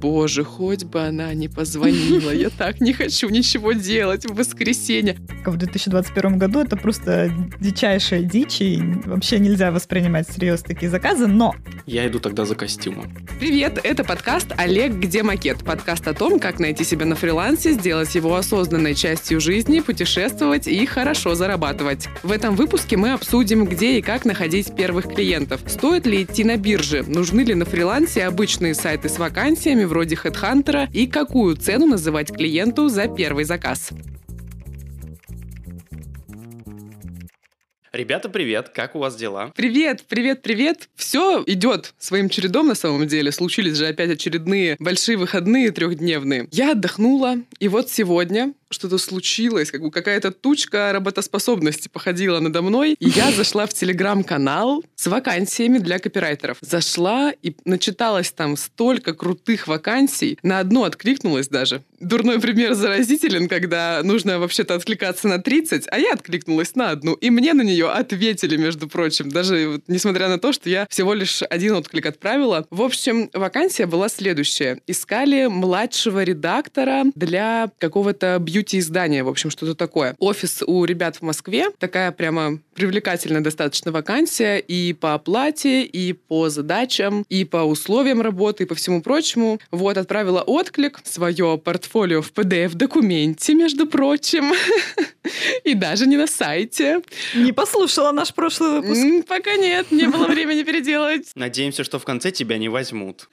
боже, хоть бы она не позвонила. Я так не хочу ничего делать в воскресенье. В 2021 году это просто дичайшая дичь, и вообще нельзя воспринимать всерьез такие заказы, но... Я иду тогда за костюмом. Привет, это подкаст «Олег, где макет?» Подкаст о том, как найти себя на фрилансе, сделать его осознанной частью жизни, путешествовать и хорошо зарабатывать. В этом выпуске мы обсудим, где и как находить первых клиентов. Стоит ли идти на бирже? Нужны ли на фрилансе обычные сайты с вакансиями вроде HeadHunter? И какую цену называть клиенту за первый заказ? Ребята, привет, как у вас дела? Привет, привет, привет. Все идет своим чередом на самом деле. Случились же опять очередные большие выходные трехдневные. Я отдохнула, и вот сегодня что-то случилось, как бы какая-то тучка работоспособности походила надо мной, и я зашла в телеграм-канал с вакансиями для копирайтеров. Зашла и начиталась там столько крутых вакансий, на одну откликнулась даже. Дурной пример заразителен, когда нужно вообще-то откликаться на 30, а я откликнулась на одну, и мне на нее ответили, между прочим, даже вот, несмотря на то, что я всего лишь один отклик отправила. В общем, вакансия была следующая. Искали младшего редактора для какого-то бьюти бьюти-издание, в общем, что-то такое. Офис у ребят в Москве, такая прямо привлекательная достаточно вакансия и по оплате, и по задачам, и по условиям работы, и по всему прочему. Вот, отправила отклик, свое портфолио в PDF-документе, между прочим, и даже не на сайте. Не послушала наш прошлый выпуск. Пока нет, не было времени переделать. Надеемся, что в конце тебя не возьмут.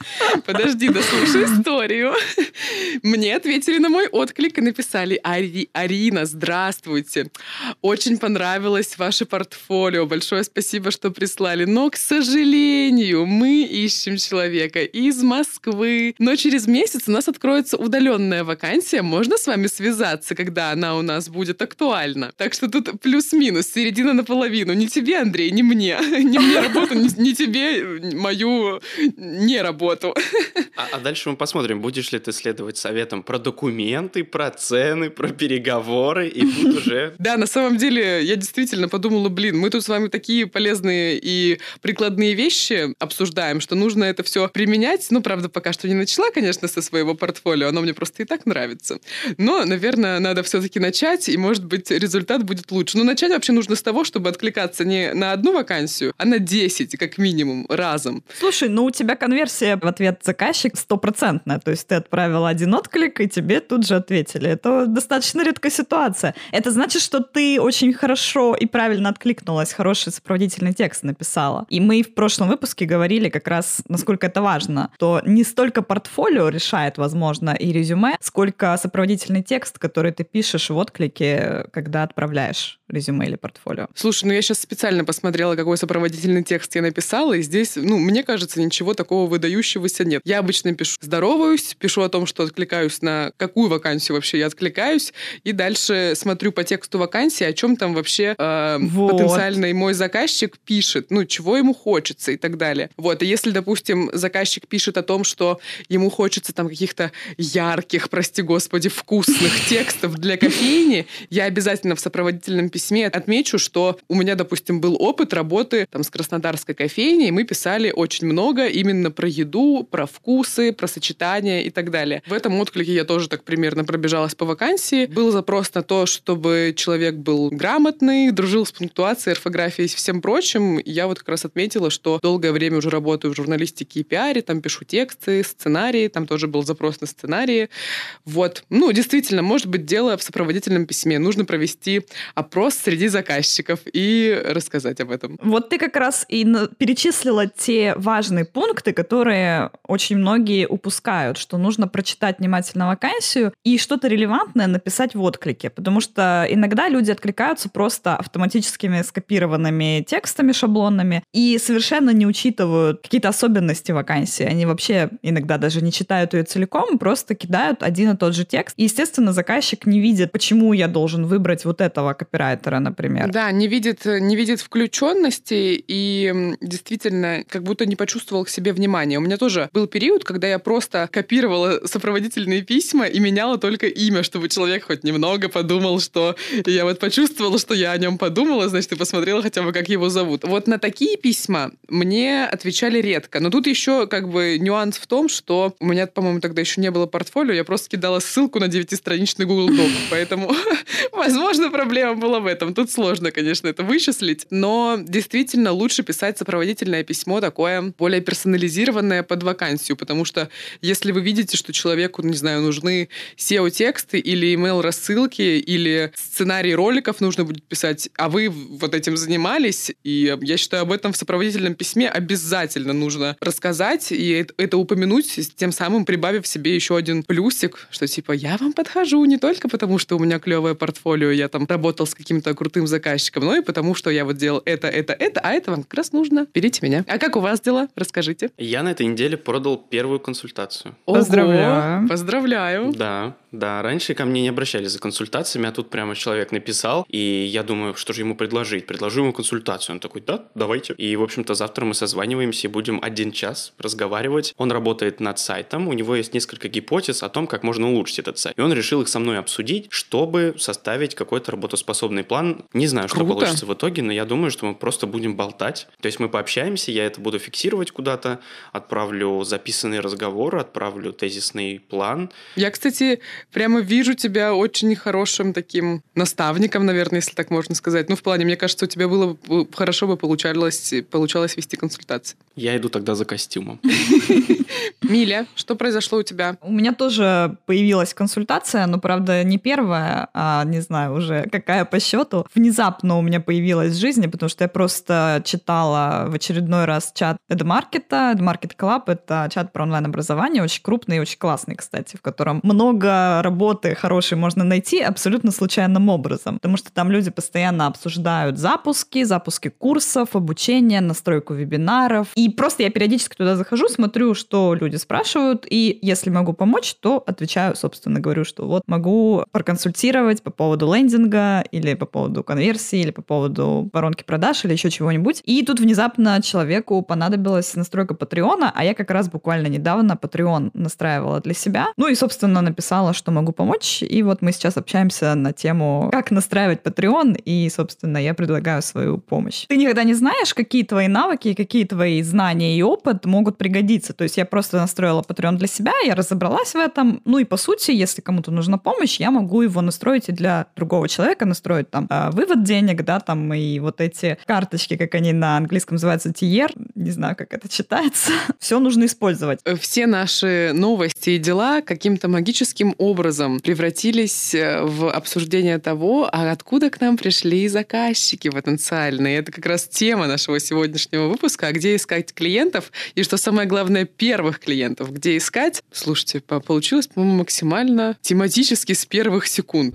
Подожди, дослушай историю. Мне ответили на мой отклик и написали Ари, Арина, здравствуйте. Очень понравилось ваше портфолио. Большое спасибо, что прислали. Но, к сожалению, мы ищем человека из Москвы. Но через месяц у нас откроется удаленная вакансия. Можно с вами связаться, когда она у нас будет актуальна? Так что тут плюс-минус, середина наполовину. Не тебе, Андрей, не мне. Не мне работу, не тебе мою не работу. А, а дальше мы посмотрим, будешь ли ты следовать советам про документы, про цены, планы, про переговоры, и тут уже... Да, на самом деле, я действительно подумала, блин, мы тут с вами такие полезные и прикладные вещи обсуждаем, что нужно это все применять. Ну, правда, пока что не начала, конечно, со своего портфолио, оно мне просто и так нравится. Но, наверное, надо все-таки начать, и, может быть, результат будет лучше. Но начать вообще нужно с того, чтобы откликаться не на одну вакансию, а на 10, как минимум, разом. Слушай, ну у тебя конверсия в ответ заказчик стопроцентная, то есть ты отправил один отклик, и тебе тут же ответили. Это достаточно редкая ситуация. Это значит, что ты очень хорошо и правильно откликнулась, хороший сопроводительный текст написала. И мы в прошлом выпуске говорили как раз, насколько это важно, то не столько портфолио решает, возможно, и резюме, сколько сопроводительный текст, который ты пишешь в отклике, когда отправляешь резюме или портфолио. Слушай, ну я сейчас специально посмотрела, какой сопроводительный текст я написала, и здесь, ну, мне кажется, ничего такого выдающегося нет. Я обычно пишу «здороваюсь», пишу о том, что откликаюсь на какую вакансию вообще я откликаюсь, и дальше смотрю по тексту вакансии, о чем там вообще э, вот. потенциальный мой заказчик пишет, ну, чего ему хочется и так далее. Вот, и если, допустим, заказчик пишет о том, что ему хочется там каких-то ярких, прости господи, вкусных текстов для кофейни, я обязательно в сопроводительном письме отмечу, что у меня, допустим, был опыт работы там с краснодарской кофейней, и мы писали очень много именно про еду, про вкусы, про сочетания и так далее. В этом отклике я тоже так примерно пробежалась по вакансии. Был запрос на то, чтобы человек был грамотный, дружил с пунктуацией, орфографией и всем прочим. Я вот как раз отметила, что долгое время уже работаю в журналистике и пиаре, там пишу тексты, сценарии, там тоже был запрос на сценарии. Вот. Ну, действительно, может быть, дело в сопроводительном письме. Нужно провести опрос среди заказчиков и рассказать об этом. Вот ты как раз и перечислила те важные пункты, которые очень многие упускают, что нужно прочитать внимательно вакансию и что-то релевантное написать в отклике, потому что иногда люди откликаются просто автоматическими скопированными текстами шаблонными и совершенно не учитывают какие-то особенности вакансии. Они вообще иногда даже не читают ее целиком, просто кидают один и тот же текст. И, естественно, заказчик не видит, почему я должен выбрать вот этого копирайтера, например. Да, не видит, не видит включенности и действительно как будто не почувствовал к себе внимания. У меня тоже был период, когда я просто копировала сопроводительные письма и меняла только имя, чтобы чтобы человек хоть немного подумал, что я вот почувствовала, что я о нем подумала, значит, и посмотрела хотя бы, как его зовут. Вот на такие письма мне отвечали редко. Но тут еще как бы нюанс в том, что у меня, по-моему, тогда еще не было портфолио, я просто кидала ссылку на девятистраничный Google Doc, поэтому, возможно, проблема была в этом. Тут сложно, конечно, это вычислить, но действительно лучше писать сопроводительное письмо такое более персонализированное под вакансию, потому что если вы видите, что человеку, не знаю, нужны SEO-тексты или email-рассылки, или сценарий роликов нужно будет писать, а вы вот этим занимались, и я считаю, об этом в сопроводительном письме обязательно нужно рассказать и это упомянуть, тем самым прибавив себе еще один плюсик, что типа я вам подхожу не только потому, что у меня клевое портфолио, я там работал с каким-то крутым заказчиком, но и потому, что я вот делал это, это, это, а это вам как раз нужно. Берите меня. А как у вас дела? Расскажите. Я на этой неделе продал первую консультацию. Поздравляю. Поздравляю. Да, да. Раньше ко мне не обращались за консультациями, а тут прямо человек написал, и я думаю, что же ему предложить? Предложу ему консультацию. Он такой, да, давайте. И, в общем-то, завтра мы созваниваемся и будем один час разговаривать. Он работает над сайтом, у него есть несколько гипотез о том, как можно улучшить этот сайт. И он решил их со мной обсудить, чтобы составить какой-то работоспособный план. Не знаю, что Круто. получится в итоге, но я думаю, что мы просто будем болтать. То есть мы пообщаемся, я это буду фиксировать куда-то, отправлю записанный разговор, отправлю тезисный план. Я, кстати, прямо вижу тебя очень хорошим таким наставником, наверное, если так можно сказать. Ну, в плане, мне кажется, у тебя было бы хорошо бы получалось, получалось вести консультации. Я иду тогда за костюмом. Миля, что произошло у тебя? У меня тоже появилась консультация, но, правда, не первая, а, не знаю уже, какая по счету. Внезапно у меня появилась в жизни, потому что я просто читала в очередной раз чат EdMarket. EdMarket Club — это чат про онлайн-образование, очень крупный и очень классный, кстати, в котором много работы хорошей можно найти абсолютно случайным образом, потому что там люди постоянно обсуждают запуски, запуски курсов, обучение, настройку вебинаров. И просто я периодически туда захожу, смотрю, что люди спрашивают, и если могу помочь, то отвечаю, собственно, говорю, что вот могу проконсультировать по поводу лендинга или по поводу конверсии, или по поводу воронки продаж, или еще чего-нибудь. И тут внезапно человеку понадобилась настройка Патреона, а я как раз буквально недавно Patreon настраивала для себя. Ну и, собственно, написала, что могу помочь. И вот мы сейчас общаемся на тему, как настраивать Patreon, и, собственно, я предлагаю свою помощь. Ты никогда не знаешь, какие твои навыки, какие твои знания и опыт могут пригодиться. То есть я просто настроила Patreon для себя, я разобралась в этом. Ну и, по сути, если кому-то нужна помощь, я могу его настроить и для другого человека, настроить там э, вывод денег, да, там и вот эти карточки, как они на английском называются, TR, не знаю, как это читается. Все нужно использовать. Все наши новости и дела каким-то магическим образом превратились э, в обсуждение того, а откуда к нам пришли заказчики потенциальные. Это как раз тема нашего сегодняшнего выпуска, а где искать клиентов и, что самое главное, первых клиентов, где искать. Слушайте, по- получилось, по-моему, максимально тематически с первых секунд.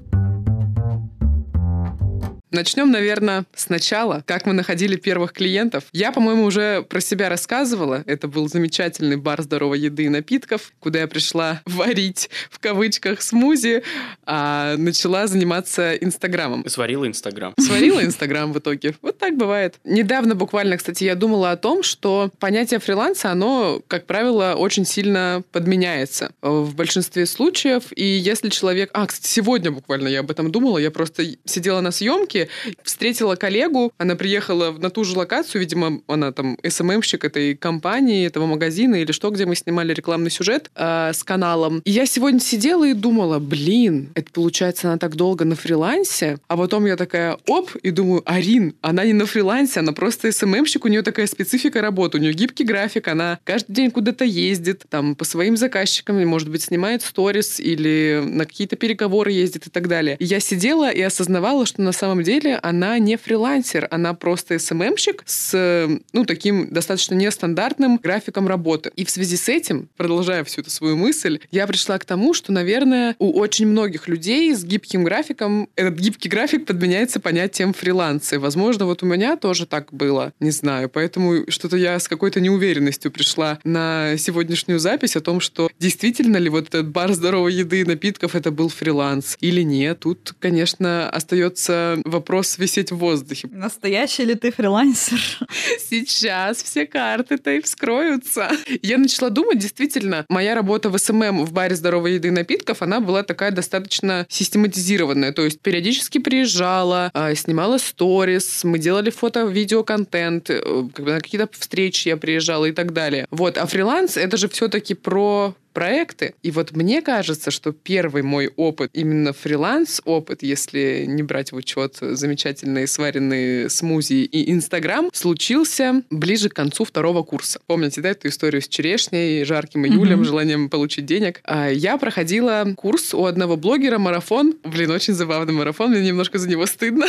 Начнем, наверное, сначала, как мы находили первых клиентов. Я, по-моему, уже про себя рассказывала. Это был замечательный бар здоровой еды и напитков, куда я пришла варить, в кавычках, смузи, а начала заниматься Инстаграмом. Сварила Инстаграм. Сварила Инстаграм в итоге. Вот так бывает. Недавно буквально, кстати, я думала о том, что понятие фриланса, оно, как правило, очень сильно подменяется в большинстве случаев. И если человек... А, кстати, сегодня буквально я об этом думала. Я просто сидела на съемке, встретила коллегу, она приехала на ту же локацию, видимо, она там СММщик этой компании, этого магазина или что, где мы снимали рекламный сюжет э, с каналом. И я сегодня сидела и думала, блин, это получается она так долго на фрилансе, а потом я такая, оп, и думаю, Арин, она не на фрилансе, она просто СММщик, у нее такая специфика работы, у нее гибкий график, она каждый день куда-то ездит, там, по своим заказчикам, может быть, снимает сторис или на какие-то переговоры ездит и так далее. И я сидела и осознавала, что на самом деле она не фрилансер, она просто СММщик с, ну, таким достаточно нестандартным графиком работы. И в связи с этим, продолжая всю эту свою мысль, я пришла к тому, что, наверное, у очень многих людей с гибким графиком этот гибкий график подменяется понятием фриланса. И, возможно, вот у меня тоже так было, не знаю. Поэтому что-то я с какой-то неуверенностью пришла на сегодняшнюю запись о том, что действительно ли вот этот бар здоровой еды и напитков это был фриланс или нет. Тут, конечно, остается вопрос вопрос висеть в воздухе. Настоящий ли ты фрилансер? Сейчас все карты-то и вскроются. Я начала думать, действительно, моя работа в SMM в баре здоровой еды и напитков, она была такая достаточно систематизированная. То есть периодически приезжала, а, снимала сторис, мы делали фото-видео-контент, э, на какие-то встречи я приезжала и так далее. Вот. А фриланс — это же все-таки про проекты. И вот мне кажется, что первый мой опыт, именно фриланс-опыт, если не брать в учет замечательные сваренные смузи и Инстаграм, случился ближе к концу второго курса. Помните, да, эту историю с черешней, жарким июлем, mm-hmm. желанием получить денег? А я проходила курс у одного блогера, марафон. Блин, очень забавный марафон, мне немножко за него стыдно.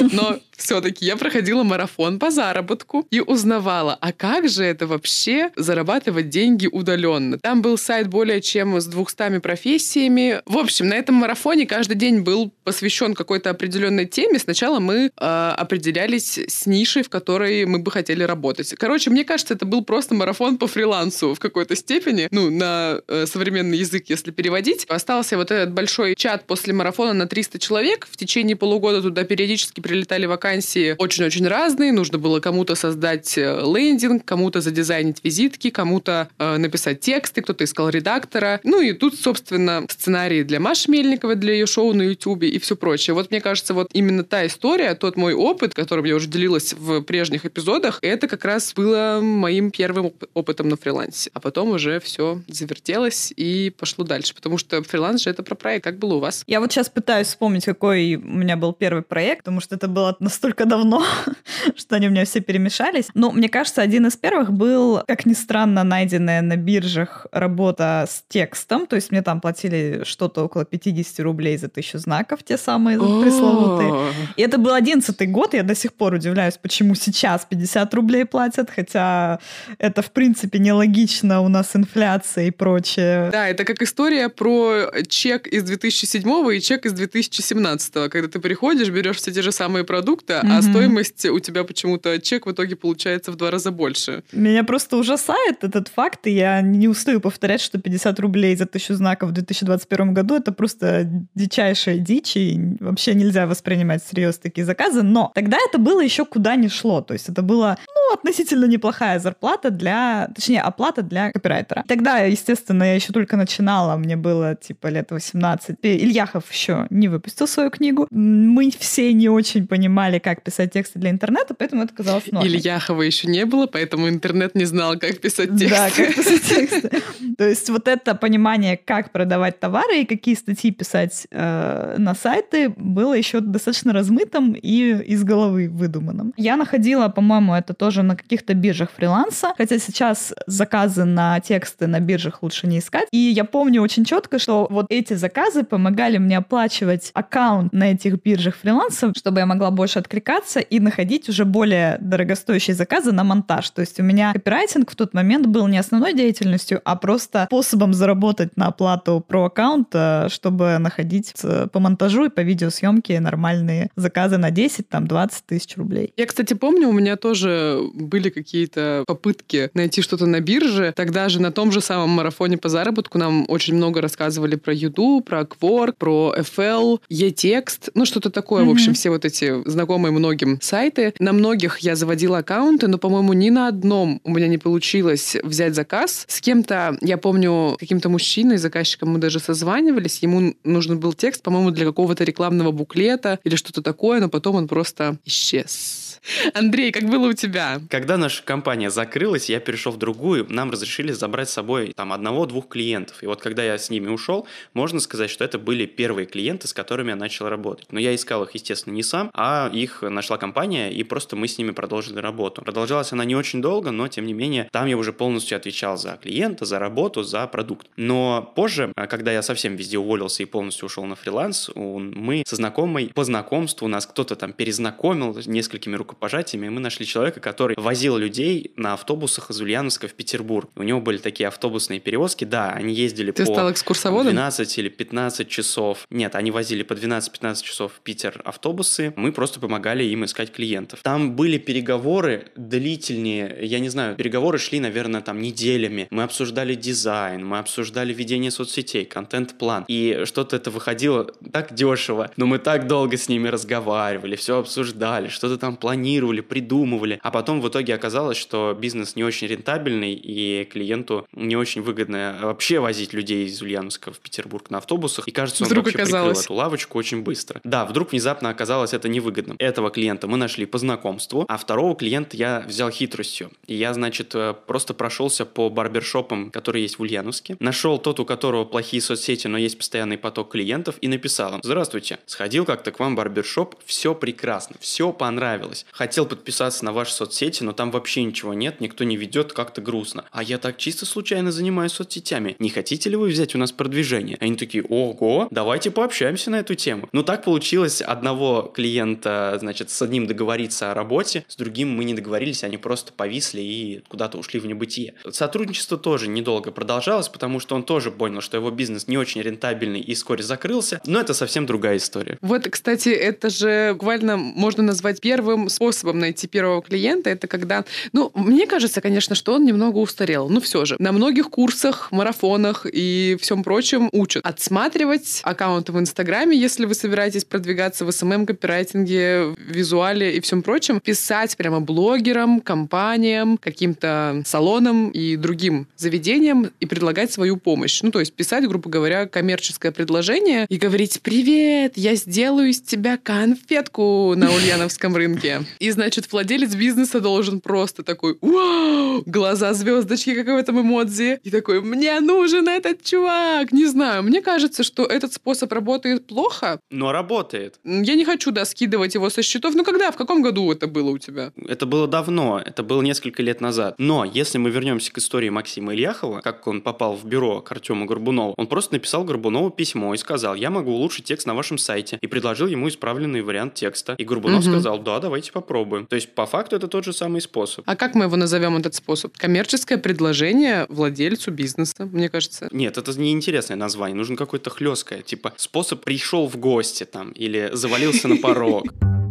Но все-таки я проходила марафон по заработку и узнавала, а как же это вообще зарабатывать деньги удаленно. Там был сайт более чем с 200 профессиями. В общем, на этом марафоне каждый день был посвящен какой-то определенной теме. Сначала мы э, определялись с нишей, в которой мы бы хотели работать. Короче, мне кажется, это был просто марафон по фрилансу в какой-то степени, ну, на э, современный язык, если переводить. Остался вот этот большой чат после марафона на 300 человек. В течение полугода туда периодически прилетали вакансии вакансии очень-очень разные. Нужно было кому-то создать э, лендинг, кому-то задизайнить визитки, кому-то э, написать тексты, кто-то искал редактора. Ну и тут, собственно, сценарии для Маши Мельниковой, для ее шоу на YouTube и все прочее. Вот мне кажется, вот именно та история, тот мой опыт, которым я уже делилась в прежних эпизодах, это как раз было моим первым опытом на фрилансе. А потом уже все завертелось и пошло дальше. Потому что фриланс же это про проект. Как было у вас? Я вот сейчас пытаюсь вспомнить, какой у меня был первый проект, потому что это было настолько давно, что они у меня все перемешались. Но мне кажется, один из первых был, как ни странно, найденная на биржах работа с текстом. То есть мне там платили что-то около 50 рублей за тысячу знаков, те самые пресловутые. И это был одиннадцатый год, я до сих пор удивляюсь, почему сейчас 50 рублей платят, хотя это, в принципе, нелогично, у нас инфляция и прочее. Да, это как история про чек из 2007 и чек из 2017, когда ты приходишь, берешь все те же самые продукты, mm-hmm. а стоимость у тебя почему-то чек в итоге получается в два раза больше. Меня просто ужасает этот факт, и я не устаю повторять, что 50 рублей за тысячу знаков в 2021 году это просто дичайшая дичь, и вообще нельзя воспринимать всерьез такие заказы. Но тогда это было еще куда ни шло. То есть это была, ну, относительно неплохая зарплата для, точнее, оплата для копирайтера. Тогда, естественно, я еще только начинала, мне было типа лет 18. Ильяхов еще не выпустил свою книгу. Мы все не очень понимали, как писать тексты для интернета, поэтому это казалось нормой. Ильяхова еще не было, поэтому интернет не знал, как писать тексты. Да, как писать тексты. То есть вот это понимание, как продавать товары и какие статьи писать э, на сайты, было еще достаточно размытым и из головы выдуманным. Я находила, по-моему, это тоже на каких-то биржах фриланса, хотя сейчас заказы на тексты на биржах лучше не искать. И я помню очень четко, что вот эти заказы помогали мне оплачивать аккаунт на этих биржах фриланса, чтобы я могла больше откликаться и находить уже более дорогостоящие заказы на монтаж. То есть у меня копирайтинг в тот момент был не основной деятельностью, а просто способом заработать на оплату про аккаунта, чтобы находить по монтажу и по видеосъемке нормальные заказы на 10, там, 20 тысяч рублей. Я, кстати, помню, у меня тоже были какие-то попытки найти что-то на бирже. Тогда же на том же самом марафоне по заработку нам очень много рассказывали про Юду, про Quark, про FL, E-текст, ну что-то такое. Mm-hmm. В общем, все вот эти знакомые знакомые многим сайты. На многих я заводила аккаунты, но, по-моему, ни на одном у меня не получилось взять заказ. С кем-то, я помню, каким-то мужчиной, заказчиком мы даже созванивались, ему нужен был текст, по-моему, для какого-то рекламного буклета или что-то такое, но потом он просто исчез. Андрей, как было у тебя? Когда наша компания закрылась, я перешел в другую, нам разрешили забрать с собой там одного-двух клиентов. И вот когда я с ними ушел, можно сказать, что это были первые клиенты, с которыми я начал работать. Но я искал их, естественно, не сам, а их нашла компания, и просто мы с ними продолжили работу. Продолжалась она не очень долго, но тем не менее, там я уже полностью отвечал за клиента, за работу, за продукт. Но позже, а, когда я совсем везде уволился и полностью ушел на фриланс, мы со знакомой по знакомству, нас кто-то там перезнакомил, несколькими руководителями рукопожатиями, мы нашли человека, который возил людей на автобусах из Ульяновска в Петербург. У него были такие автобусные перевозки, да, они ездили Ты по стал экскурсоводом? 12 или 15 часов. Нет, они возили по 12-15 часов в Питер автобусы. Мы просто помогали им искать клиентов. Там были переговоры длительнее, я не знаю, переговоры шли, наверное, там неделями. Мы обсуждали дизайн, мы обсуждали ведение соцсетей, контент-план. И что-то это выходило так дешево, но мы так долго с ними разговаривали, все обсуждали, что-то там планировали, придумывали. А потом в итоге оказалось, что бизнес не очень рентабельный, и клиенту не очень выгодно вообще возить людей из Ульяновска в Петербург на автобусах. И кажется, он Вдруг вообще оказалось. прикрыл эту лавочку очень быстро. Да, вдруг внезапно оказалось это невыгодным. Этого клиента мы нашли по знакомству, а второго клиента я взял хитростью. И я, значит, э, просто прошелся по барбершопам, которые есть в Ульяновске. Нашел тот, у которого плохие соцсети, но есть постоянный поток клиентов, и написал им, здравствуйте, сходил как-то к вам в барбершоп, все прекрасно, все понравилось. Хотел подписаться на ваши соцсети, но там вообще ничего нет, никто не ведет, как-то грустно. А я так чисто случайно занимаюсь соцсетями. Не хотите ли вы взять у нас продвижение? Они такие, ого, давайте пообщаемся на эту тему. Ну так получилось, одного клиента, значит, с одним договориться о работе, с другим мы не договорились, они просто повисли и куда-то ушли в небытие. Сотрудничество тоже недолго продолжалось, потому что он тоже понял, что его бизнес не очень рентабельный и вскоре закрылся, но это совсем другая история. Вот, кстати, это же буквально можно назвать первым способом найти первого клиента. Это когда, ну, мне кажется, конечно, что он немного устарел. Ну, все же. На многих курсах, марафонах и всем прочем учат отсматривать аккаунты в Инстаграме, если вы собираетесь продвигаться в SMM, копирайтинге, визуале и всем прочем. Писать прямо блогерам, компаниям, каким-то салонам и другим заведениям и предлагать свою помощь. Ну, то есть писать, грубо говоря, коммерческое предложение и говорить «Привет, я сделаю из тебя конфетку на Ульяновском рынке». И, значит, владелец бизнеса должен просто такой «Вау!» Глаза звездочки, как в этом эмодзи. И такой «Мне нужен этот чувак!» Не знаю, мне кажется, что этот способ работает плохо. Но работает. Я не хочу, да, скидывать его со счетов. Ну, когда? В каком году это было у тебя? Это было давно, это было несколько лет назад. Но если мы вернемся к истории Максима Ильяхова, как он попал в бюро к Артему Горбунову, он просто написал Горбунову письмо и сказал, я могу улучшить текст на вашем сайте. И предложил ему исправленный вариант текста. И Горбунов Мгм. сказал, да, давайте попробуем. То есть, по факту, это тот же самый способ. А как мы его назовем, этот способ? Коммерческое предложение владельцу бизнеса, мне кажется. Нет, это не интересное название, нужно какое-то хлесткое, типа способ пришел в гости там, или завалился на порог.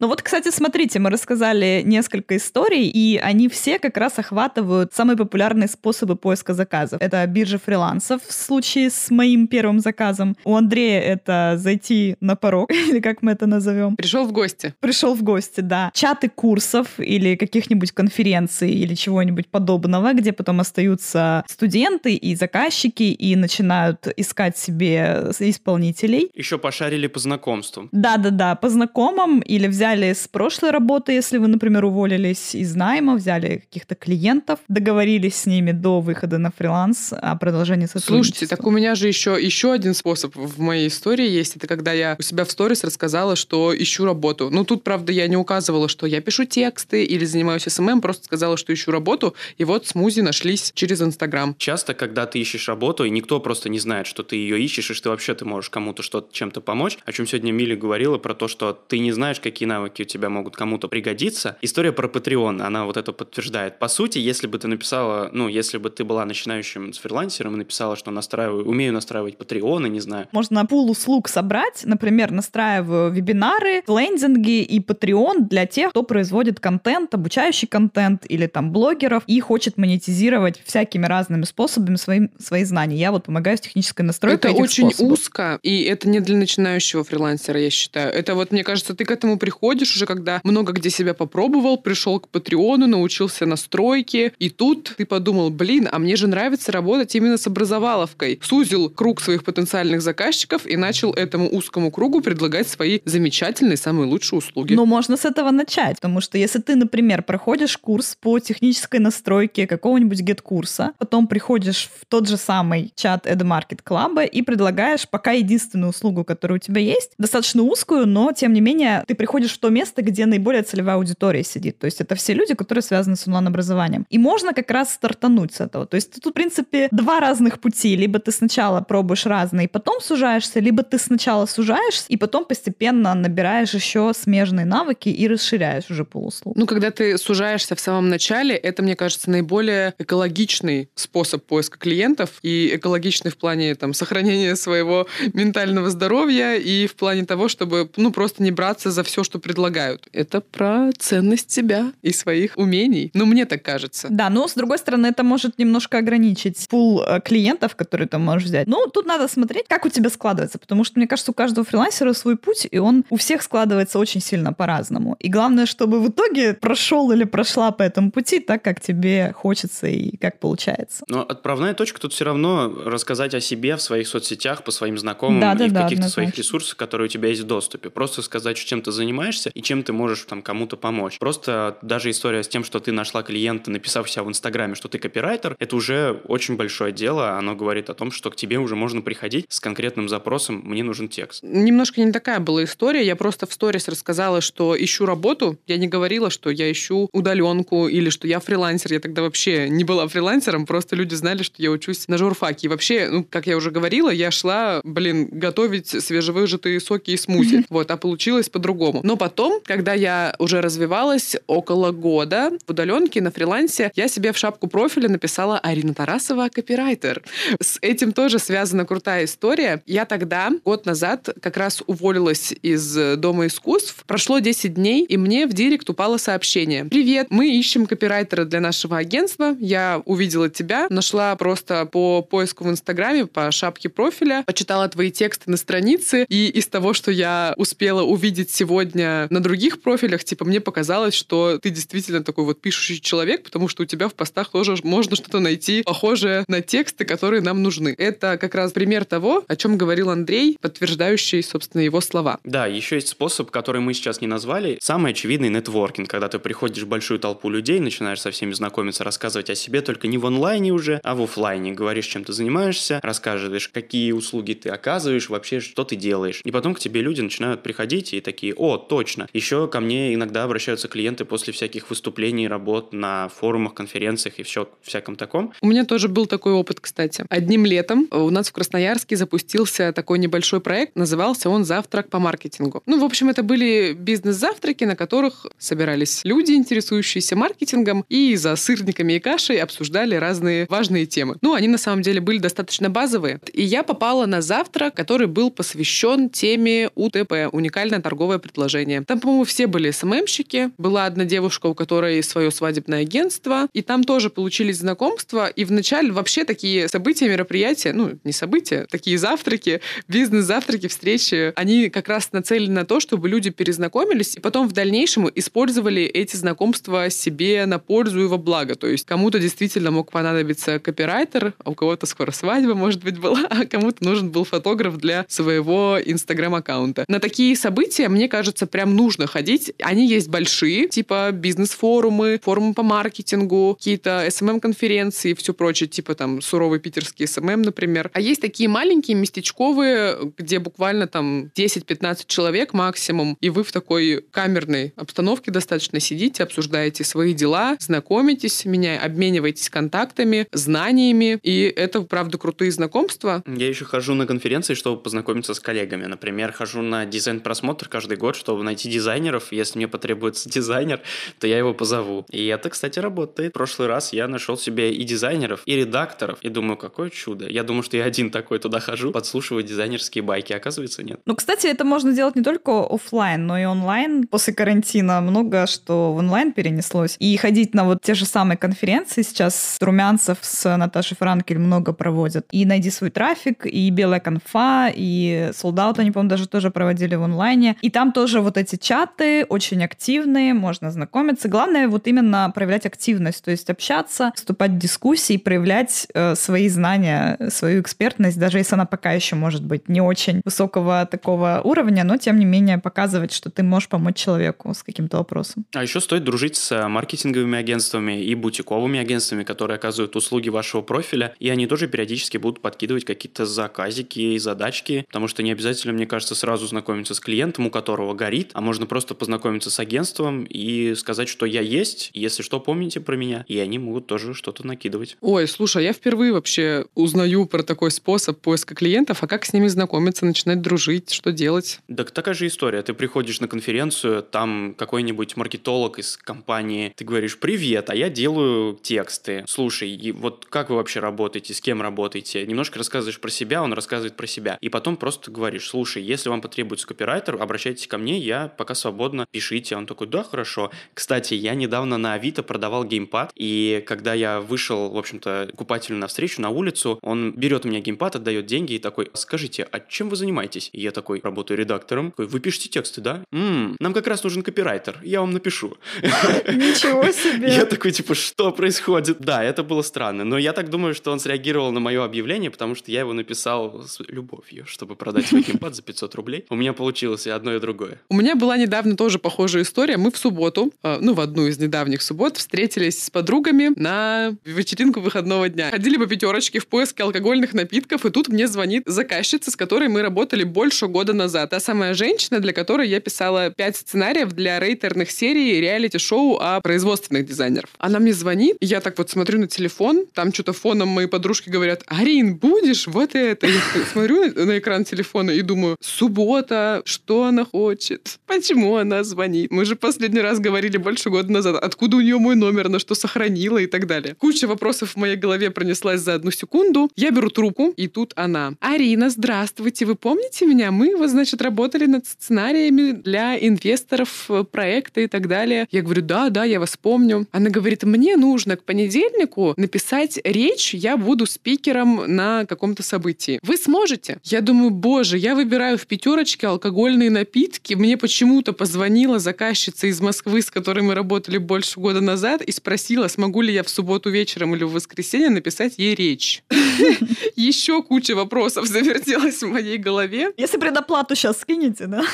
Ну вот, кстати, смотрите, мы рассказали несколько историй, и они все как раз охватывают самые популярные способы поиска заказов. Это биржа фрилансов в случае с моим первым заказом. У Андрея это зайти на порог, или как мы это назовем. Пришел в гости. Пришел в гости, да. Чаты курсов или каких-нибудь конференций или чего-нибудь подобного, где потом остаются студенты и заказчики и начинают искать себе исполнителей. Еще пошарили по знакомству. Да-да-да, по знакомым или взяли с прошлой работы, если вы, например, уволились из найма, взяли каких-то клиентов, договорились с ними до выхода на фриланс о продолжении сотрудничества. Слушайте, так у меня же еще, еще один способ в моей истории есть. Это когда я у себя в сторис рассказала, что ищу работу. Ну, тут, правда, я не указывала, что я пишу тексты или занимаюсь SMM, просто сказала, что ищу работу. И вот смузи нашлись через Инстаграм. Часто, когда ты ищешь работу, и никто просто не знает, что ты ее ищешь, и что вообще ты можешь кому-то что-то чем-то помочь, о чем сегодня Миля говорила, про то, что ты не знаешь, какие навыки у тебя могут кому-то пригодиться. История про Patreon, она вот это подтверждает. По сути, если бы ты написала, ну, если бы ты была начинающим с фрилансером и написала, что настраиваю, умею настраивать Patreon, не знаю, Можно пул услуг собрать, например, настраиваю вебинары, лендинги и Patreon для тех, кто производит контент, обучающий контент или там блогеров и хочет монетизировать всякими разными способами свои, свои знания. Я вот помогаю с технической настройкой Это этих очень способов. узко, и это не для начинающего фрилансера, я считаю. Это вот, мне кажется, ты к этому приходишь уже, когда много где себя попробовал, пришел к Патреону, научился настройке, и тут ты подумал, блин, а мне же нравится работать именно с образоваловкой. Сузил круг своих потенциальных заказчиков и начал этому узкому кругу предлагать свои замечательные, самые лучшие услуги. Но можно с этого начать, потому что если ты, например, проходишь курс по технической настройке какого-нибудь гет-курса, потом приходишь в тот же самый чат EdMarket Club и предлагаешь пока единственную услугу, которая у тебя есть, достаточно узкую, но тем не менее ты приходишь в то место, где наиболее целевая аудитория сидит. То есть это все люди, которые связаны с онлайн-образованием. И можно как раз стартануть с этого. То есть тут, в принципе, два разных пути. Либо ты сначала пробуешь разные, и потом сужаешься, либо ты сначала сужаешься, и потом постепенно набираешь еще смежные навыки и расширяешь уже полуслуг. Ну, когда ты сужаешься в самом начале, это, мне кажется, наиболее экологичный способ поиска клиентов и экологичный в плане там, сохранения своего ментального здоровья и в плане того, чтобы ну, просто не браться за все, что предлагают. Это про ценность себя и своих умений. Ну, мне так кажется. Да, но с другой стороны, это может немножко ограничить пул э, клиентов, которые ты можешь взять. Ну, тут надо смотреть, как у тебя складывается, потому что, мне кажется, у каждого фрилансера свой путь, и он у всех складывается очень сильно по-разному. И главное, чтобы в итоге прошел или прошла по этому пути так, как тебе хочется и как получается. Но отправная точка тут все равно рассказать о себе в своих соцсетях, по своим знакомым да, да, и в да, каких-то своих ресурсах, которые у тебя есть в доступе. Просто сказать, чем ты занимаешься и чем ты можешь там кому-то помочь. Просто даже история с тем, что ты нашла клиента, написав себя в Инстаграме, что ты копирайтер, это уже очень большое дело. Оно говорит о том, что к тебе уже можно приходить с конкретным запросом «мне нужен текст». Немножко не такая была история. Я просто в сторис рассказала, что ищу работу. Я не говорила, что я ищу удаленку или что я фрилансер. Я тогда вообще не была фрилансером, просто люди знали, что я учусь на журфаке. И вообще, ну, как я уже говорила, я шла, блин, готовить свежевыжатые соки и смузи. Вот, а получилось по-другому. Но потом, когда я уже развивалась около года в удаленке на фрилансе, я себе в шапку профиля написала Арина Тарасова копирайтер. С этим тоже связана крутая история. Я тогда, год назад, как раз уволилась из Дома искусств. Прошло 10 дней, и мне в директ упало сообщение. Привет, мы ищем копирайтера для нашего агентства. Я увидела тебя, нашла просто по поиску в Инстаграме, по шапке профиля, почитала твои тексты на странице, и из того, что я успела увидеть сегодня на других профилях, типа, мне показалось, что ты действительно такой вот пишущий человек, потому что у тебя в постах тоже можно что-то найти похожее на тексты, которые нам нужны. Это как раз пример того, о чем говорил Андрей, подтверждающий, собственно, его слова. Да, еще есть способ, который мы сейчас не назвали. Самый очевидный нетворкинг, когда ты приходишь в большую толпу людей, начинаешь со всеми знакомиться, рассказывать о себе, только не в онлайне уже, а в офлайне. Говоришь, чем ты занимаешься, рассказываешь, какие услуги ты оказываешь, вообще, что ты делаешь. И потом к тебе люди начинают приходить и такие, о, точно. Еще ко мне иногда обращаются клиенты после всяких выступлений, работ на форумах, конференциях и все, всяком таком. У меня тоже был такой опыт, кстати. Одним летом у нас в Красноярске запустился такой небольшой проект, назывался он «Завтрак по маркетингу». Ну, в общем, это были бизнес-завтраки, на которых собирались люди, интересующиеся маркетингом, и за сырниками и кашей обсуждали разные важные темы. Ну, они на самом деле были достаточно базовые. И я попала на завтрак, который был посвящен теме УТП, уникальное торговое предложение. Там, по-моему, все были СММщики. Была одна девушка, у которой свое свадебное агентство. И там тоже получились знакомства. И вначале вообще такие события, мероприятия, ну, не события, такие завтраки, бизнес-завтраки, встречи, они как раз нацелены на то, чтобы люди перезнакомились и потом в дальнейшем использовали эти знакомства себе на пользу и во благо. То есть кому-то действительно мог понадобиться копирайтер, а у кого-то скоро свадьба, может быть, была, а кому-то нужен был фотограф для своего инстаграм-аккаунта. На такие события, мне кажется, прям нужно ходить. Они есть большие, типа бизнес-форумы, форумы по маркетингу, какие-то SMM-конференции и все прочее, типа там суровый питерский SMM, например. А есть такие маленькие, местечковые, где буквально там 10-15 человек максимум, и вы в такой камерной обстановке достаточно сидите, обсуждаете свои дела, знакомитесь, меня обмениваетесь контактами, знаниями, и это, правда, крутые знакомства. Я еще хожу на конференции, чтобы познакомиться с коллегами. Например, хожу на дизайн-просмотр каждый год, чтобы найти дизайнеров. Если мне потребуется дизайнер, то я его позову. И это, кстати, работает. В прошлый раз я нашел себе и дизайнеров, и редакторов, и думаю, какое чудо. Я думаю, что я один такой туда хожу, подслушиваю дизайнерские байки. Оказывается, нет. Ну, кстати, это можно делать не только офлайн, но и онлайн. После карантина много что в онлайн перенеслось. И ходить на вот те же самые конференции сейчас Румянцев с Наташей Франкель много проводят. И «Найди свой трафик», и «Белая конфа», и «Солдат», они, по-моему, даже тоже проводили в онлайне. И там тоже вот эти чаты очень активные, можно знакомиться. Главное вот именно проявлять активность, то есть общаться, вступать в дискуссии, проявлять э, свои знания, свою экспертность, даже если она пока еще может быть не очень высокого такого уровня, но тем не менее показывать, что ты можешь помочь человеку с каким-то вопросом. А еще стоит дружить с маркетинговыми агентствами и бутиковыми агентствами, которые оказывают услуги вашего профиля, и они тоже периодически будут подкидывать какие-то заказики и задачки, потому что не обязательно, мне кажется, сразу знакомиться с клиентом, у которого горит Авито, а можно просто познакомиться с агентством и сказать, что я есть, если что, помните про меня, и они могут тоже что-то накидывать. Ой, слушай, я впервые вообще узнаю про такой способ поиска клиентов, а как с ними знакомиться, начинать дружить, что делать? Так такая же история. Ты приходишь на конференцию, там какой-нибудь маркетолог из компании, ты говоришь, привет, а я делаю тексты. Слушай, вот как вы вообще работаете, с кем работаете? Немножко рассказываешь про себя, он рассказывает про себя. И потом просто говоришь, слушай, если вам потребуется копирайтер, обращайтесь ко мне, я пока свободно, пишите. Он такой, да, хорошо. Кстати, я недавно на Авито продавал геймпад, и когда я вышел, в общем-то, купателю навстречу на улицу, он берет у меня геймпад, отдает деньги и такой, скажите, а чем вы занимаетесь? И я такой, работаю редактором. Такой, вы пишете тексты, да? М-м, нам как раз нужен копирайтер, я вам напишу. Ничего себе! Я такой, типа, что происходит? Да, это было странно, но я так думаю, что он среагировал на мое объявление, потому что я его написал с любовью, чтобы продать свой геймпад за 500 рублей. У меня получилось и одно, и другое. У меня была недавно тоже похожая история. Мы в субботу, э, ну, в одну из недавних суббот, встретились с подругами на вечеринку выходного дня. Ходили по пятерочке в поиске алкогольных напитков, и тут мне звонит заказчица, с которой мы работали больше года назад. Та самая женщина, для которой я писала пять сценариев для рейтерных серий реалити-шоу о производственных дизайнеров. Она мне звонит, я так вот смотрю на телефон, там что-то фоном мои подружки говорят, Арин, будешь вот это? Я смотрю на экран телефона и думаю, суббота, что она хочет? Почему она звонит? Мы же последний раз говорили больше года назад. Откуда у нее мой номер, на что сохранила и так далее. Куча вопросов в моей голове пронеслась за одну секунду. Я беру трубку, и тут она. Арина, здравствуйте, вы помните меня? Мы, вот, значит, работали над сценариями для инвесторов э, проекта и так далее. Я говорю, да, да, я вас помню. Она говорит, мне нужно к понедельнику написать речь, я буду спикером на каком-то событии. Вы сможете? Я думаю, боже, я выбираю в пятерочке алкогольные напитки. Мне почему-то позвонила заказчица из Москвы, с которой мы работали больше года назад, и спросила, смогу ли я в субботу вечером или в воскресенье написать ей речь. Еще куча вопросов завертелась в моей голове. Если предоплату сейчас скинете, да?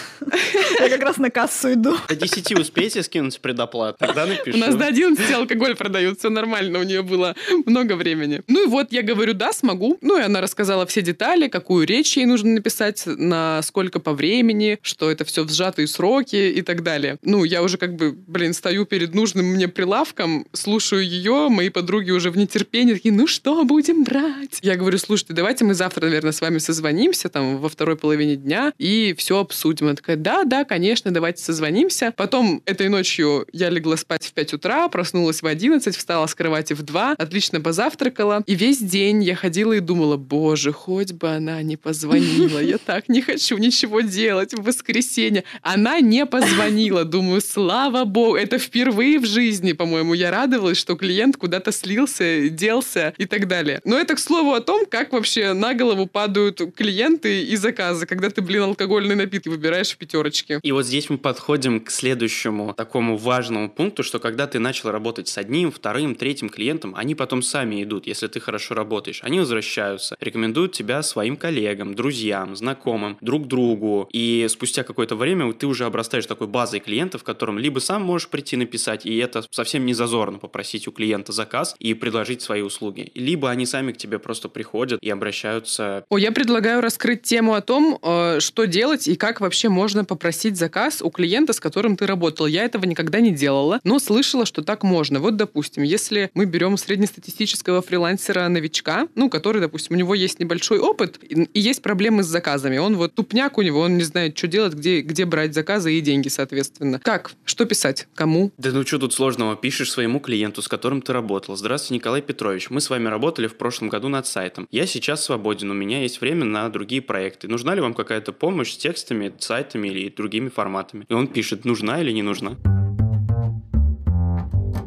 Я как раз на кассу иду. До 10 успейте скинуть предоплату, тогда напишу. У нас до 11 алкоголь продают, все нормально, у нее было много времени. Ну и вот я говорю, да, смогу. Ну и она рассказала все детали, какую речь ей нужно написать, на сколько по времени, что это все в сжатые сроки и так далее. Ну, я уже как бы, блин, стою перед нужным мне прилавком, слушаю ее, мои подруги уже в нетерпении такие, ну что, будем брать? Я говорю, слушайте, давайте мы завтра, наверное, с вами созвонимся там во второй половине дня и все обсудим. Она такая, да, да, конечно, давайте созвонимся. Потом этой ночью я легла спать в 5 утра, проснулась в 11, встала с кровати в 2, отлично позавтракала. И весь день я ходила и думала, боже, хоть бы она не позвонила, я так не хочу ничего делать в воскресенье. Она не позвонила, думаю, слава богу, это впервые в жизни, по-моему, я радовалась, что клиент куда-то слился, делся и так далее. Но это, к слову, о том, как вообще на голову падают клиенты и заказы, когда ты, блин, алкогольные напитки выбираешь в пятерочке. И вот здесь мы подходим к следующему такому важному пункту, что когда ты начал работать с одним, вторым, третьим клиентом, они потом сами идут, если ты хорошо работаешь. Они возвращаются, рекомендуют тебя своим коллегам, друзьям, знакомым, друг другу. И спустя какое-то время ты уже обрастаешь такой базой клиентов, которым либо сам можешь прийти написать, и это совсем не зазорно попросить у клиента заказ и предложить свои услуги. Либо они сами к тебе просто приходят и обращаются. О, я предлагаю раскрыть тему о том, э, что делать и как вообще можно попросить заказ у клиента, с которым ты работал. Я этого никогда не делала, но слышала, что так можно. Вот, допустим, если мы берем среднестатистического фрилансера-новичка, ну, который, допустим, у него есть небольшой опыт и есть проблемы с заказами. Он вот тупняк у него, он не знает, что делать, где, где брать заказы и деньги, соответственно. Как? Что писать? Кому? Да ну что тут сложного? Пишешь своему клиенту, с которым ты работал. Здравствуйте, Николай Петрович. Мы с вами работали в прошлом году над сайтом. Я сейчас свободен, у меня есть время на другие проекты. Нужна ли вам какая-то помощь с текстами, сайтами или другими форматами? И он пишет, нужна или не нужна.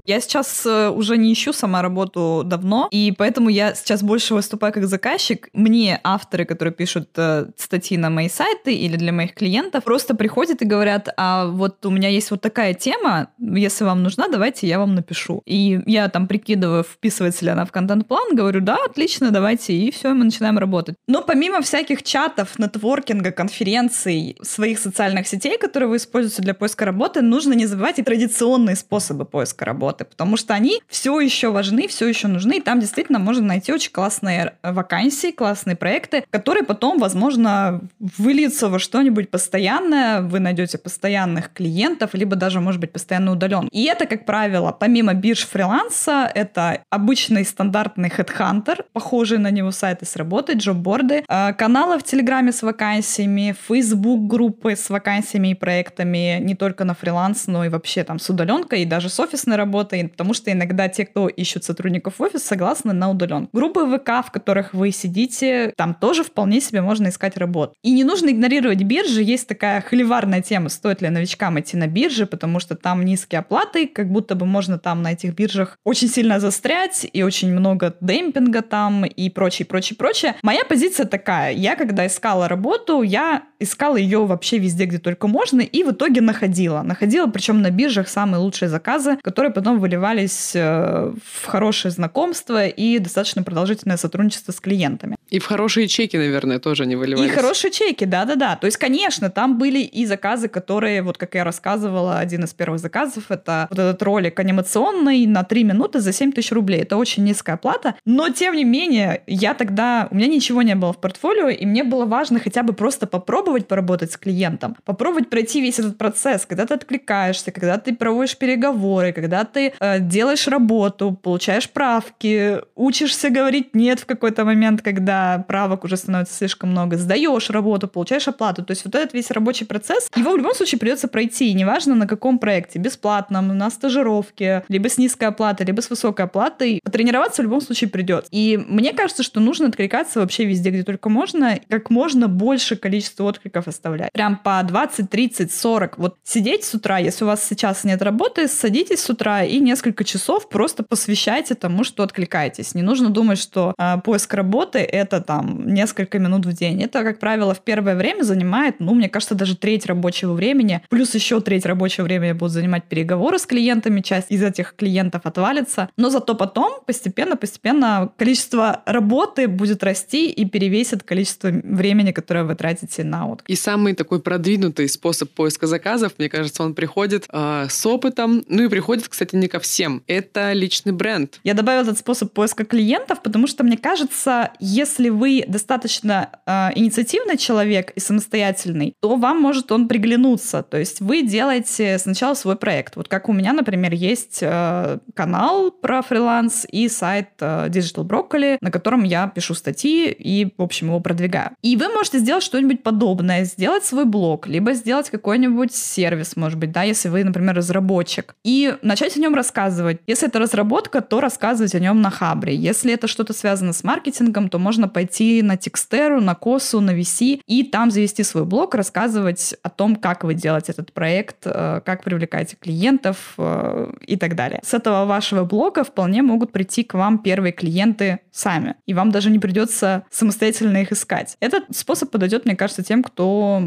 Я сейчас э, уже не ищу сама работу давно, и поэтому я сейчас больше выступаю как заказчик. Мне авторы, которые пишут э, статьи на мои сайты или для моих клиентов, просто приходят и говорят, а вот у меня есть вот такая тема, если вам нужна, давайте я вам напишу. И я там прикидываю, вписывается ли она в контент-план, говорю, да, отлично, давайте, и все, мы начинаем работать. Но помимо всяких чатов, нетворкинга, конференций, своих социальных сетей, которые вы используете для поиска работы, нужно не забывать и традиционные способы поиска работы работы, потому что они все еще важны, все еще нужны, и там действительно можно найти очень классные вакансии, классные проекты, которые потом, возможно, выльются во что-нибудь постоянное, вы найдете постоянных клиентов, либо даже, может быть, постоянно удален. И это, как правило, помимо бирж фриланса, это обычный стандартный headhunter, похожий на него сайты с работой, джобборды, э, каналы в Телеграме с вакансиями, Facebook группы с вакансиями и проектами не только на фриланс, но и вообще там с удаленкой и даже с офисной работой, потому что иногда те, кто ищут сотрудников в офис, согласны на удален. Группы ВК, в которых вы сидите, там тоже вполне себе можно искать работу. И не нужно игнорировать биржи. Есть такая холиварная тема, стоит ли новичкам идти на биржи, потому что там низкие оплаты, как будто бы можно там на этих биржах очень сильно застрять, и очень много демпинга там, и прочее, прочее, прочее. Моя позиция такая. Я, когда искала работу, я искала ее вообще везде, где только можно, и в итоге находила. Находила, причем на биржах самые лучшие заказы, которые потом выливались э, в хорошее знакомство и достаточно продолжительное сотрудничество с клиентами. И в хорошие чеки, наверное, тоже не выливались. И хорошие чеки, да-да-да. То есть, конечно, там были и заказы, которые, вот как я рассказывала, один из первых заказов, это вот этот ролик анимационный на 3 минуты за 7 тысяч рублей. Это очень низкая плата. Но, тем не менее, я тогда... У меня ничего не было в портфолио, и мне было важно хотя бы просто попробовать поработать с клиентом, попробовать пройти весь этот процесс, когда ты откликаешься, когда ты проводишь переговоры, когда ты э, делаешь работу, получаешь правки, учишься говорить «нет» в какой-то момент, когда правок уже становится слишком много, сдаешь работу, получаешь оплату. То есть вот этот весь рабочий процесс, его в любом случае придется пройти, неважно на каком проекте, бесплатном, на стажировке, либо с низкой оплатой, либо с высокой оплатой, потренироваться в любом случае придется. И мне кажется, что нужно откликаться вообще везде, где только можно, как можно больше количество откликов оставлять. Прям по 20, 30, 40. Вот сидеть с утра, если у вас сейчас нет работы, садитесь с утра и несколько часов просто посвящайте тому, что откликаетесь. Не нужно думать, что э, поиск работы — это это там несколько минут в день. Это, как правило, в первое время занимает, ну, мне кажется, даже треть рабочего времени. Плюс еще треть рабочего времени будут занимать переговоры с клиентами. Часть из этих клиентов отвалится. Но зато потом постепенно-постепенно количество работы будет расти и перевесит количество времени, которое вы тратите на отклик. И самый такой продвинутый способ поиска заказов, мне кажется, он приходит э, с опытом. Ну и приходит, кстати, не ко всем. Это личный бренд. Я добавила этот способ поиска клиентов, потому что, мне кажется, если если вы достаточно э, инициативный человек и самостоятельный, то вам может он приглянуться. То есть вы делаете сначала свой проект. Вот как у меня, например, есть э, канал про фриланс и сайт э, Digital Broccoli, на котором я пишу статьи и, в общем, его продвигаю. И вы можете сделать что-нибудь подобное, сделать свой блог, либо сделать какой-нибудь сервис, может быть, да, если вы, например, разработчик, и начать о нем рассказывать. Если это разработка, то рассказывать о нем на Хабре. Если это что-то связано с маркетингом, то можно пойти на Текстеру, на Косу, на VC и там завести свой блог, рассказывать о том, как вы делаете этот проект, э, как привлекаете клиентов э, и так далее. С этого вашего блога вполне могут прийти к вам первые клиенты сами, и вам даже не придется самостоятельно их искать. Этот способ подойдет, мне кажется, тем, кто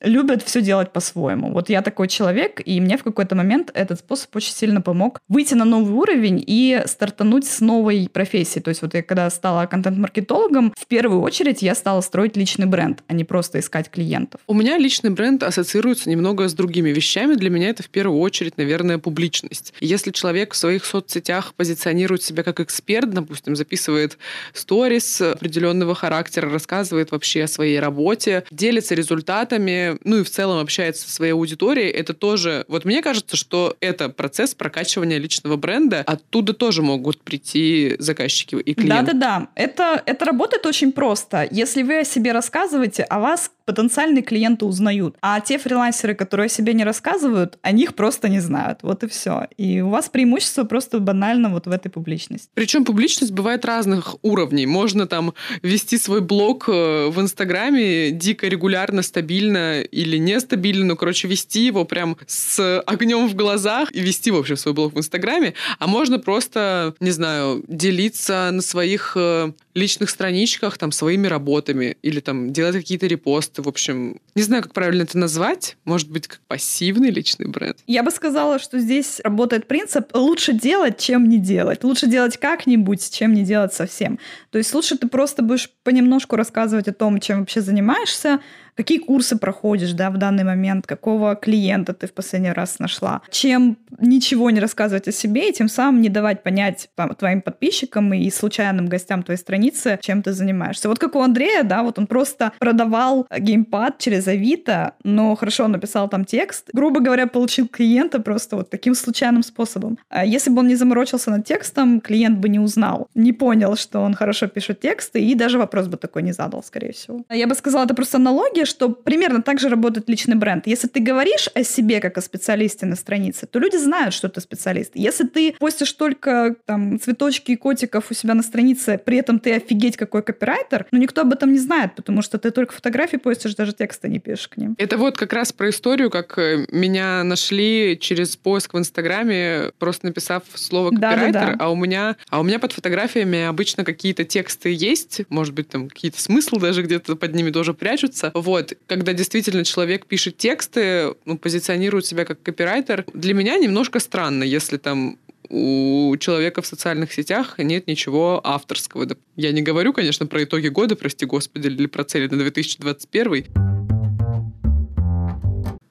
любят все делать по-своему. Вот я такой человек, и мне в какой-то момент этот способ очень сильно помог выйти на новый уровень и стартануть с новой профессии. То есть вот я когда стала контент-маркетологом, в первую очередь я стала строить личный бренд, а не просто искать клиентов. У меня личный бренд ассоциируется немного с другими вещами. Для меня это в первую очередь, наверное, публичность. Если человек в своих соцсетях позиционирует себя как эксперт, допустим, записывает сторис определенного характера, рассказывает вообще о своей работе, делится результатами, ну и в целом общается со своей аудиторией, это тоже... Вот мне кажется, что это процесс прокачивания личного бренда. Оттуда тоже могут прийти заказчики и клиенты. Да-да-да. Это, это работает очень просто. Если вы о себе рассказываете, о вас потенциальные клиенты узнают. А те фрилансеры, которые о себе не рассказывают, о них просто не знают. Вот и все. И у вас преимущество просто банально вот в этой публичности. Причем публичность бывает разных уровней. Можно там вести свой блог э, в Инстаграме дико регулярно, стабильно или нестабильно, ну, короче, вести его прям с огнем в глазах и вести, в общем, свой блог в Инстаграме. А можно просто, не знаю, делиться на своих э, личных страничках там своими работами или там делать какие-то репосты. В общем, не знаю, как правильно это назвать. Может быть, как пассивный личный бренд. Я бы сказала, что здесь работает принцип лучше делать, чем не делать. Лучше делать как-нибудь, чем не делать совсем. То есть лучше ты просто будешь понемножку рассказывать о том, чем вообще занимаешься, какие курсы проходишь, да, в данный момент, какого клиента ты в последний раз нашла, чем ничего не рассказывать о себе и тем самым не давать понять твоим подписчикам и случайным гостям твоей страницы, чем ты занимаешься. Вот как у Андрея, да, вот он просто продавал геймпад через Авито, но хорошо написал там текст, грубо говоря, получил клиента просто вот таким случайным способом. А если бы он не заморочился над текстом, клиент бы не узнал, не понял, что он хорошо пишет тексты и даже вопрос бы такой не задал, скорее всего. Я бы сказала, это просто аналогия, что примерно так же работает личный бренд. Если ты говоришь о себе как о специалисте на странице, то люди знают, что ты специалист. Если ты постишь только там цветочки и котиков у себя на странице, при этом ты офигеть какой копирайтер, но никто об этом не знает, потому что ты только фотографии постишь, даже текста не пишешь к ним. Это вот как раз про историю, как э, меня нашли через поиск в Инстаграме, просто написав слово копирайтер, да, да, да. а у меня, а у меня под фотографиями обычно какие-то тексты есть, может быть, там какие-то смыслы даже где-то под ними тоже прячутся. Вот, когда действительно человек пишет тексты, ну, позиционирует себя как копирайтер, для меня немножко странно, если там у человека в социальных сетях нет ничего авторского. Я не говорю, конечно, про итоги года, прости господи, или про цели на 2021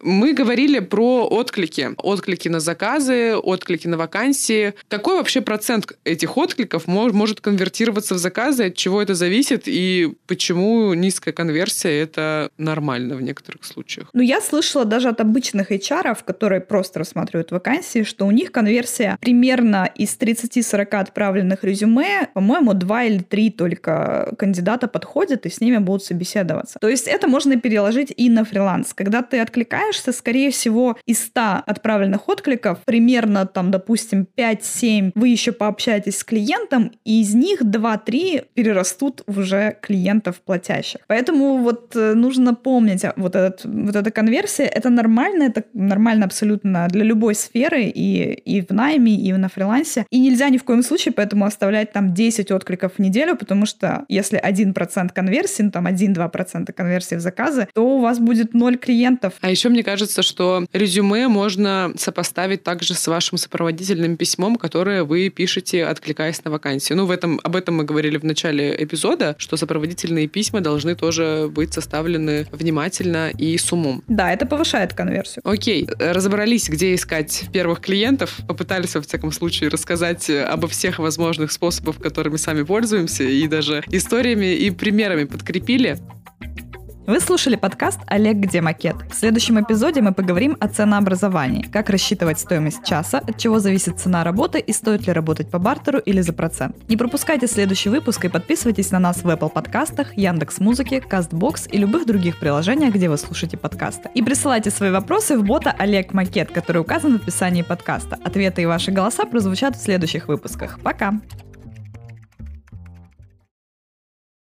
мы говорили про отклики. Отклики на заказы, отклики на вакансии. Какой вообще процент этих откликов может конвертироваться в заказы? От чего это зависит? И почему низкая конверсия — это нормально в некоторых случаях? Ну, я слышала даже от обычных HR, которые просто рассматривают вакансии, что у них конверсия примерно из 30-40 отправленных резюме, по-моему, 2 или 3 только кандидата подходят, и с ними будут собеседоваться. То есть это можно переложить и на фриланс. Когда ты откликаешь кажется, скорее всего, из 100 отправленных откликов, примерно там, допустим, 5-7 вы еще пообщаетесь с клиентом, и из них 2-3 перерастут уже клиентов платящих. Поэтому вот э, нужно помнить, а, вот, этот, вот эта конверсия, это нормально, это нормально абсолютно для любой сферы, и, и в найме, и на фрилансе. И нельзя ни в коем случае поэтому оставлять там 10 откликов в неделю, потому что если 1% конверсии, ну там 1-2% конверсии в заказы, то у вас будет 0 клиентов. А еще мне кажется, что резюме можно сопоставить также с вашим сопроводительным письмом, которое вы пишете, откликаясь на вакансию. Ну, в этом, об этом мы говорили в начале эпизода, что сопроводительные письма должны тоже быть составлены внимательно и с умом. Да, это повышает конверсию. Окей, разобрались, где искать первых клиентов, попытались, во всяком случае, рассказать обо всех возможных способах, которыми сами пользуемся, и даже историями и примерами подкрепили. Вы слушали подкаст «Олег, где макет?». В следующем эпизоде мы поговорим о ценообразовании, как рассчитывать стоимость часа, от чего зависит цена работы и стоит ли работать по бартеру или за процент. Не пропускайте следующий выпуск и подписывайтесь на нас в Apple подкастах, Яндекс Музыке, Castbox и любых других приложениях, где вы слушаете подкасты. И присылайте свои вопросы в бота Олег Макет, который указан в описании подкаста. Ответы и ваши голоса прозвучат в следующих выпусках. Пока!